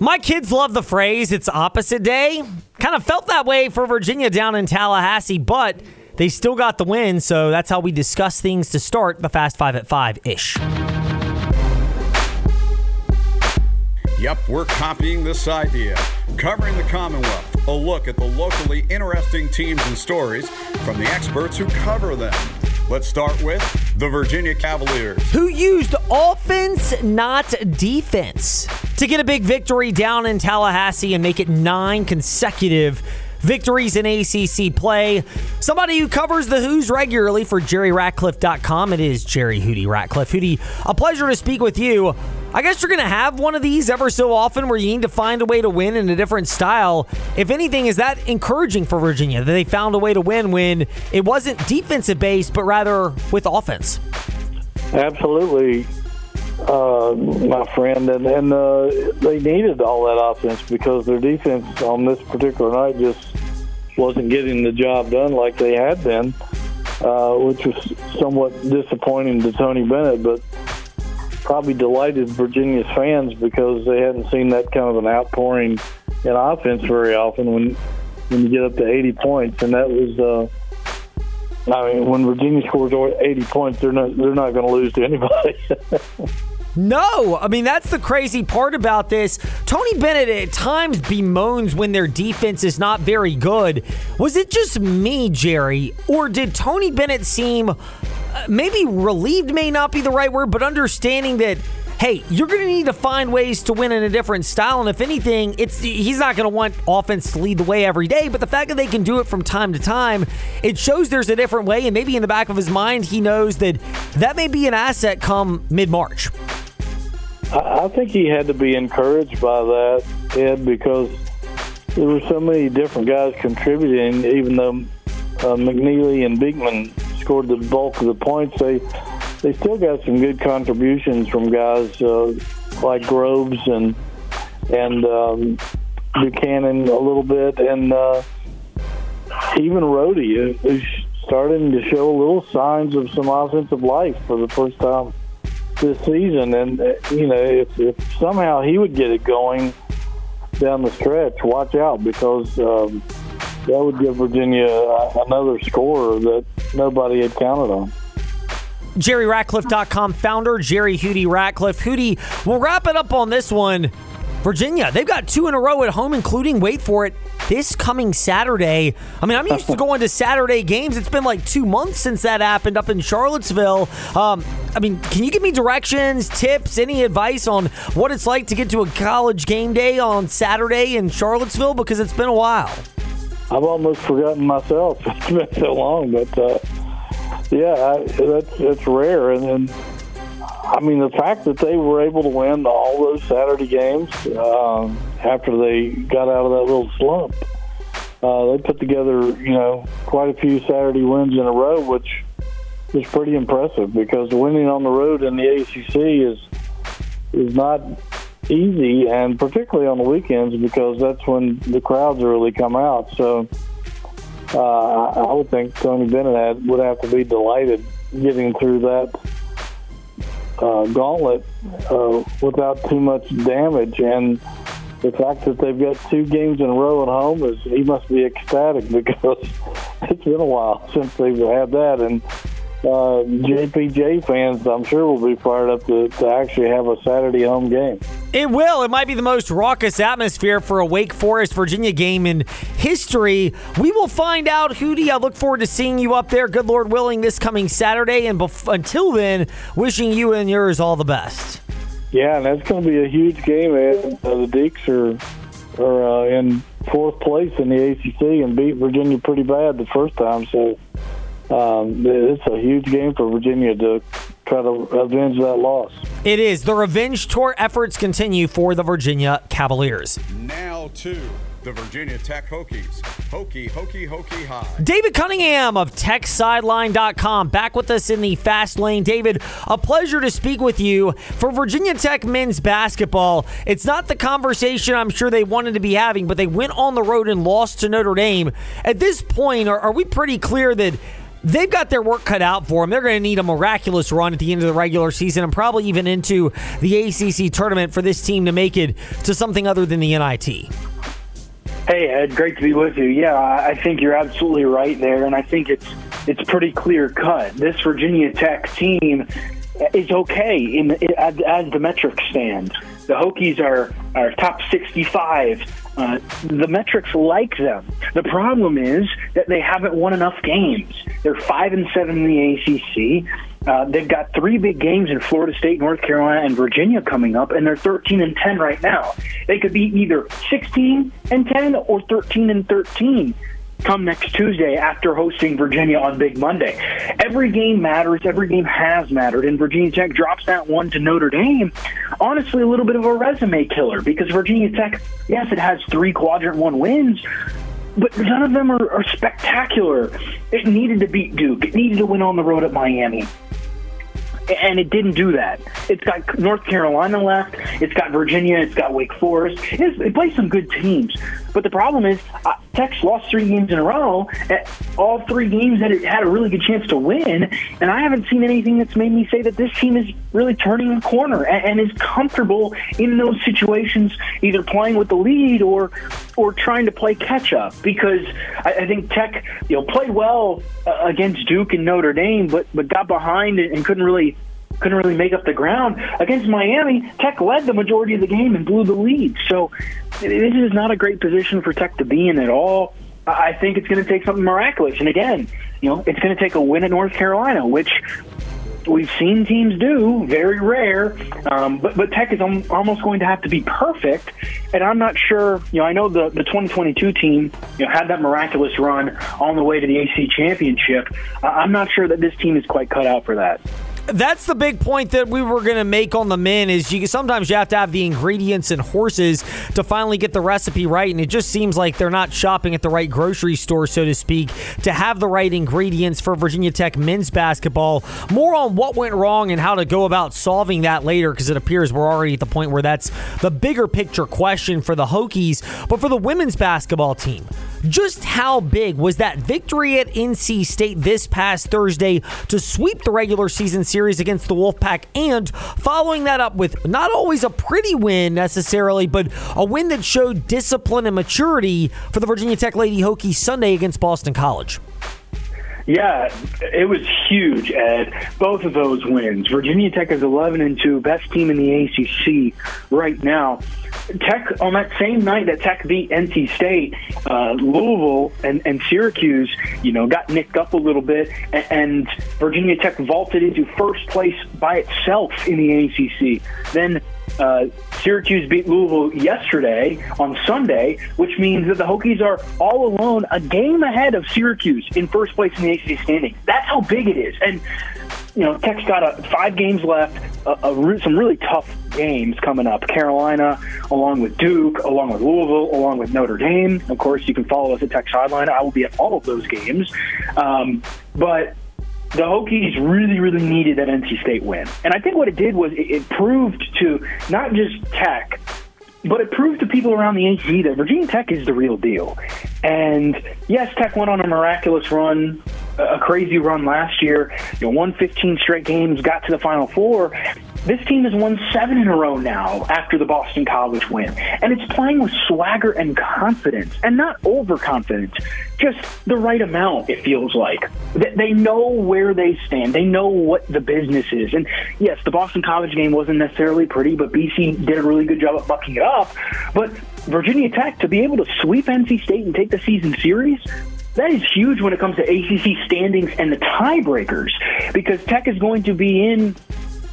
My kids love the phrase, it's opposite day. Kind of felt that way for Virginia down in Tallahassee, but they still got the win, so that's how we discuss things to start the Fast Five at Five ish. Yep, we're copying this idea. Covering the Commonwealth, a look at the locally interesting teams and stories from the experts who cover them. Let's start with the Virginia Cavaliers. Who used offense, not defense, to get a big victory down in Tallahassee and make it nine consecutive victories in ACC play. Somebody who covers the Hoos regularly for JerryRatcliffe.com. It is Jerry Hootie Ratcliffe. Hootie, a pleasure to speak with you. I guess you're going to have one of these ever so often where you need to find a way to win in a different style. If anything, is that encouraging for Virginia that they found a way to win when it wasn't defensive based, but rather with offense? Absolutely, uh, my friend, and, and uh, they needed all that offense because their defense on this particular night just wasn't getting the job done like they had been, uh, which was somewhat disappointing to Tony Bennett, but probably delighted Virginia's fans because they hadn't seen that kind of an outpouring in offense very often when when you get up to 80 points, and that was. Uh, I mean, when Virginia scores 80 points, they're not they're not going to lose to anybody. No, I mean that's the crazy part about this. Tony Bennett at times bemoans when their defense is not very good. Was it just me, Jerry, or did Tony Bennett seem uh, maybe relieved may not be the right word, but understanding that hey, you're going to need to find ways to win in a different style. And if anything, it's he's not going to want offense to lead the way every day. But the fact that they can do it from time to time, it shows there's a different way. And maybe in the back of his mind, he knows that that may be an asset come mid March. I think he had to be encouraged by that, Ed, because there were so many different guys contributing. Even though uh, McKneely and Beekman scored the bulk of the points, they they still got some good contributions from guys uh, like Groves and and um, Buchanan a little bit, and uh, even Rohde, who's starting to show little signs of some offensive life for the first time this season. And uh, you know, if, if somehow he would get it going down the stretch, watch out because um, that would give Virginia another scorer that nobody had counted on. JerryRatcliffe.com founder, Jerry Hootie Ratcliffe. Hootie, we'll wrap it up on this one. Virginia, they've got two in a row at home, including, wait for it, this coming Saturday. I mean, I'm used to going to Saturday games. It's been like two months since that happened up in Charlottesville. Um, I mean, can you give me directions, tips, any advice on what it's like to get to a college game day on Saturday in Charlottesville? Because it's been a while. I've almost forgotten myself. It's been so long, but uh, yeah, I, that's it's rare. And, and I mean, the fact that they were able to win all those Saturday games um, after they got out of that little slump, uh, they put together, you know, quite a few Saturday wins in a row, which is pretty impressive because winning on the road in the ACC is is not easy, and particularly on the weekends because that's when the crowds really come out. So uh, I would think Tony Bennett would have to be delighted getting through that uh, gauntlet uh, without too much damage. And the fact that they've got two games in a row at home is he must be ecstatic because it's been a while since they've had that. And uh, JPJ fans, I'm sure, will be fired up to, to actually have a Saturday home game. It will. It might be the most raucous atmosphere for a Wake Forest Virginia game in history. We will find out, Hootie. I look forward to seeing you up there, good Lord willing, this coming Saturday. And bef- until then, wishing you and yours all the best. Yeah, and that's going to be a huge game. Ed. Uh, the Deacs are are uh, in fourth place in the ACC and beat Virginia pretty bad the first time. So um, it's a huge game for Virginia to try to avenge that loss. It is. The revenge tour efforts continue for the Virginia Cavaliers. Now to the Virginia Tech Hokies. Hokie, Hokie, Hokie High. David Cunningham of TechSideline.com back with us in the fast lane. David, a pleasure to speak with you. For Virginia Tech men's basketball, it's not the conversation I'm sure they wanted to be having, but they went on the road and lost to Notre Dame. At this point, are, are we pretty clear that they've got their work cut out for them. They're going to need a miraculous run at the end of the regular season and probably even into the ACC tournament for this team to make it to something other than the NIT. Hey Ed, great to be with you. Yeah, I think you're absolutely right there, and I think it's it's pretty clear cut. This Virginia Tech team is okay in as, as the metrics stand. The Hokies are are top 65 uh, the metrics like them. The problem is that they haven't won enough games. They're five and seven in the ACC. Uh, they've got three big games in Florida State, North Carolina, and Virginia coming up, and they're 13 and 10 right now. They could be either 16 and 10 or 13 and 13 come next Tuesday after hosting Virginia on Big Monday. Every game matters. Every game has mattered. And Virginia Tech drops that one to Notre Dame. Honestly, a little bit of a resume killer because Virginia Tech, yes, it has three quadrant one wins. But none of them are, are spectacular. It needed to beat Duke. It needed to win on the road at Miami and it didn't do that. It's got North Carolina left. It's got Virginia. It's got Wake Forest. It's, it plays some good teams. But the problem is, uh, lost three games in a row. All three games that it had a really good chance to win, and I haven't seen anything that's made me say that this team is really turning a corner and, and is comfortable in those situations, either playing with the lead or or trying to play catch up. Because I, I think Tech, you know, played well uh, against Duke and Notre Dame, but but got behind and, and couldn't really couldn't really make up the ground. Against Miami, Tech led the majority of the game and blew the lead. So this is not a great position for Tech to be in at all. I think it's going to take something miraculous. And again, you know, it's going to take a win at North Carolina, which we've seen teams do, very rare. Um, but but Tech is almost going to have to be perfect, and I'm not sure. You know, I know the the 2022 team, you know, had that miraculous run on the way to the AC championship. I'm not sure that this team is quite cut out for that that's the big point that we were going to make on the men is you sometimes you have to have the ingredients and horses to finally get the recipe right and it just seems like they're not shopping at the right grocery store so to speak to have the right ingredients for Virginia Tech men's basketball. More on what went wrong and how to go about solving that later because it appears we're already at the point where that's the bigger picture question for the Hokies but for the women's basketball team just how big was that victory at NC State this past Thursday to sweep the regular season series against the Wolfpack and following that up with not always a pretty win necessarily, but a win that showed discipline and maturity for the Virginia Tech Lady Hokies Sunday against Boston College? Yeah, it was huge, Ed. Both of those wins. Virginia Tech is 11 and 2, best team in the ACC right now. Tech on that same night that Tech beat NC State, uh, Louisville and, and Syracuse, you know, got nicked up a little bit, and, and Virginia Tech vaulted into first place by itself in the ACC. Then uh, Syracuse beat Louisville yesterday on Sunday, which means that the Hokies are all alone a game ahead of Syracuse in first place in the ACC standing. That's how big it is. And you know, Tech's got a, five games left, a, a, some really tough games coming up. Carolina, along with Duke, along with Louisville, along with Notre Dame. Of course, you can follow us at Tech Sideline. I will be at all of those games. Um, but the Hokies really, really needed that NC State win. And I think what it did was it, it proved to not just Tech, but it proved to people around the ACC that Virginia Tech is the real deal. And yes, Tech went on a miraculous run, a crazy run last year. You know, won 15 straight games, got to the Final Four. This team has won seven in a row now after the Boston College win. And it's playing with swagger and confidence, and not overconfidence, just the right amount, it feels like. They know where they stand, they know what the business is. And yes, the Boston College game wasn't necessarily pretty, but BC did a really good job of bucking it up. But Virginia Tech, to be able to sweep NC State and take the season series, that is huge when it comes to ACC standings and the tiebreakers because Tech is going to be in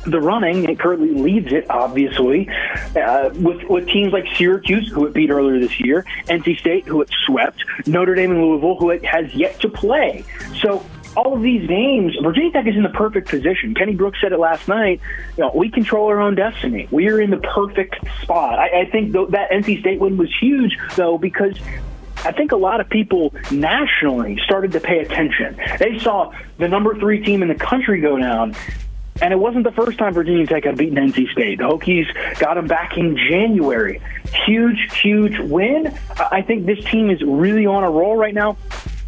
the running. It currently leads it, obviously, uh, with with teams like Syracuse, who it beat earlier this year, NC State, who it swept, Notre Dame and Louisville, who it has yet to play. So all of these games, Virginia Tech is in the perfect position. Kenny Brooks said it last night. You know, we control our own destiny. We are in the perfect spot. I, I think th- that NC State win was huge, though, because I think a lot of people nationally started to pay attention. They saw the number three team in the country go down and it wasn't the first time Virginia Tech had beaten NC State. The Hokies got them back in January. Huge, huge win. I think this team is really on a roll right now.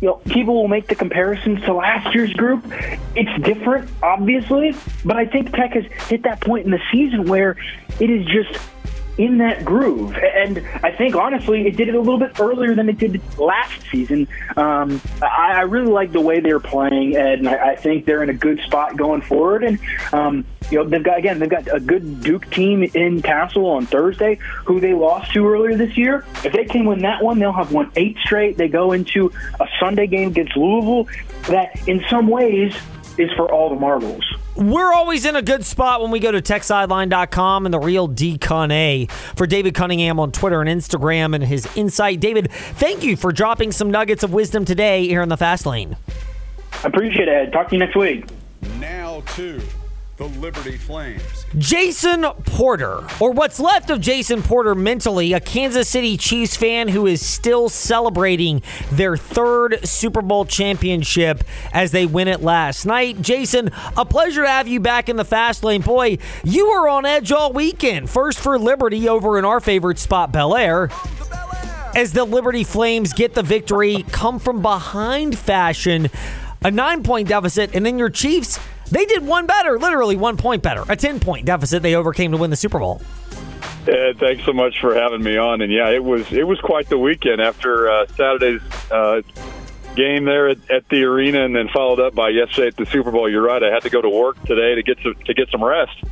you know, people will make the comparisons to last year's group. It's different, obviously, but I think Tech has hit that point in the season where it is just in that groove. And I think, honestly, it did it a little bit earlier than it did last season. Um, I, I, really like the way they're playing, Ed, and I, I, think they're in a good spot going forward. And, um, you know, they've got, again, they've got a good Duke team in Cassell on Thursday who they lost to earlier this year. If they can win that one, they'll have won eight straight. They go into a Sunday game against Louisville that, in some ways, is for all the marbles. We're always in a good spot when we go to techsideline.com and the real D A for David Cunningham on Twitter and Instagram and his insight. David, thank you for dropping some nuggets of wisdom today here in the fast lane. I appreciate it. Talk to you next week. Now to the Liberty Flames. Jason Porter, or what's left of Jason Porter mentally, a Kansas City Chiefs fan who is still celebrating their third Super Bowl championship as they win it last night. Jason, a pleasure to have you back in the fast lane. Boy, you were on edge all weekend. First for Liberty over in our favorite spot, Bel Air as the Liberty Flames get the victory, come from behind fashion, a nine point deficit, and then your Chiefs they did one better, literally one point better. A 10 point deficit they overcame to win the Super Bowl. Ed, thanks so much for having me on. And yeah, it was it was quite the weekend after uh, Saturday's uh, game there at, at, the arena, and then followed up by yesterday at the Super Bowl. You're right. I had to go to work today to get to, to get some rest.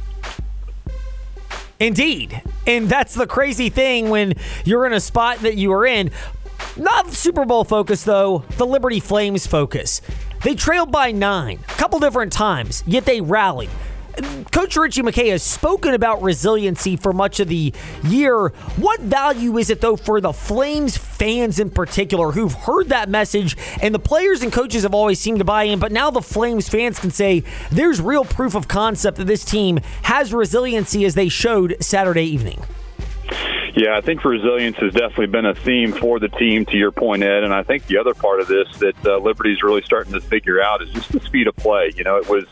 Indeed, and that's the crazy thing when you're in a spot that you are in. Not Super Bowl focus though. The Liberty Flames focus. They trailed by nine a couple different times, yet they rallied. Coach Ritchie McKay has spoken about resiliency for much of the year. What value is it, though, for the Flames fans in particular who've heard that message and the players and coaches have always seemed to buy in, but now the Flames fans can say there's real proof of concept that this team has resiliency as they showed Saturday evening? Yeah, I think resilience has definitely been a theme for the team, to your point, Ed. And I think the other part of this that uh, Liberty's really starting to figure out is just the speed of play. You know, it was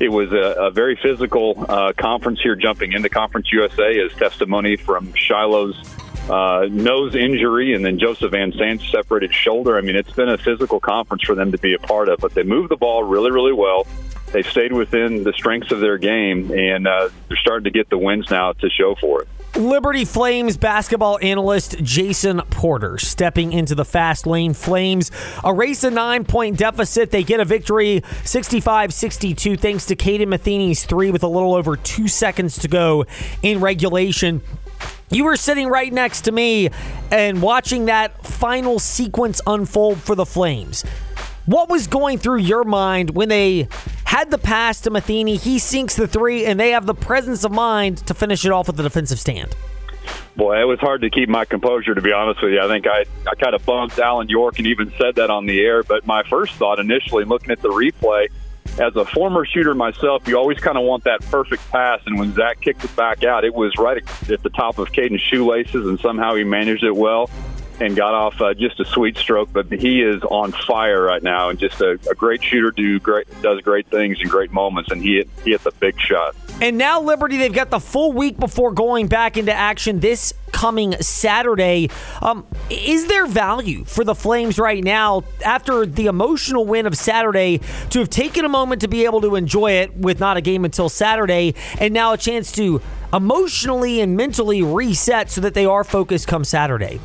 it was a, a very physical uh, conference here, jumping into Conference USA as testimony from Shiloh's uh, nose injury and then Joseph Venzant's separated shoulder. I mean, it's been a physical conference for them to be a part of, but they moved the ball really, really well. They stayed within the strengths of their game, and uh, they're starting to get the wins now to show for it. Liberty Flames basketball analyst Jason Porter stepping into the fast lane. Flames erase a nine point deficit. They get a victory 65 62 thanks to Kaden Metheny's three with a little over two seconds to go in regulation. You were sitting right next to me and watching that final sequence unfold for the Flames. What was going through your mind when they had the pass to Metheny. He sinks the three, and they have the presence of mind to finish it off with the defensive stand. Boy, it was hard to keep my composure, to be honest with you. I think I, I kind of bumped Alan York and even said that on the air. But my first thought initially, looking at the replay, as a former shooter myself, you always kind of want that perfect pass. And when Zach kicked it back out, it was right at the top of Kaden's shoelaces, and somehow he managed it well and got off uh, just a sweet stroke. But he is on fire right now, and just a, a, great shooter. Do great, does great things in great moments, and he hit, he the big shot. And now Liberty, they've got the full week before going back into action this coming Saturday. Um, is there value for the Flames right now after the emotional win of Saturday to have taken a moment to be able to enjoy it with not a game until Saturday, and now a chance to emotionally and mentally reset so that they are focused come Saturday?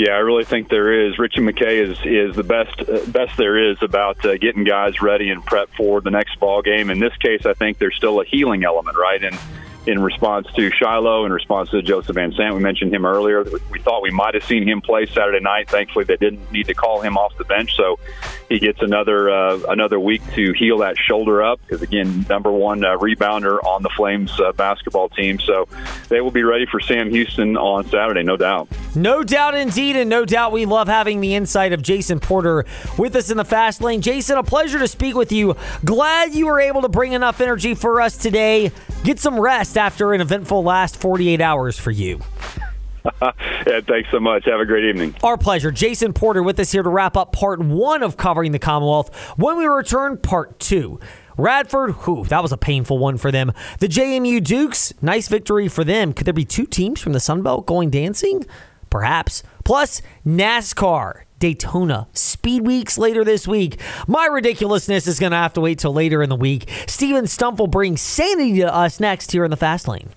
Yeah, I really think there is. Ritchie McKay is is the best uh, best there is about uh, getting guys ready and prep for the next ball game. In this case, I think there's still a healing element, right? And in response to Shiloh, in response to Joseph Venzant. We mentioned him earlier. We thought we might have seen him play Saturday night. Thankfully, they didn't need to call him off the bench, so he gets another uh, another week to heal that shoulder up. Because again, number one uh, rebounder on the Flames uh, basketball team, so they will be ready for Sam Houston on Saturday, no doubt. No doubt, indeed, and no doubt, we love having the insight of Jason Porter with us in the fast lane. Jason, a pleasure to speak with you. Glad you were able to bring enough energy for us today. Get some rest after an eventful last 48 hours for you. yeah, thanks so much. Have a great evening. Our pleasure. Jason Porter with us here to wrap up part one of covering the Commonwealth. When we return, part two. Radford, whew, that was a painful one for them. The JMU Dukes, nice victory for them. Could there be two teams from the Sun Belt going dancing? Perhaps. Plus, NASCAR Daytona. Speed weeks later this week. My ridiculousness is going to have to wait till later in the week. Steven Stump will bring sanity to us next here in the Fast Lane.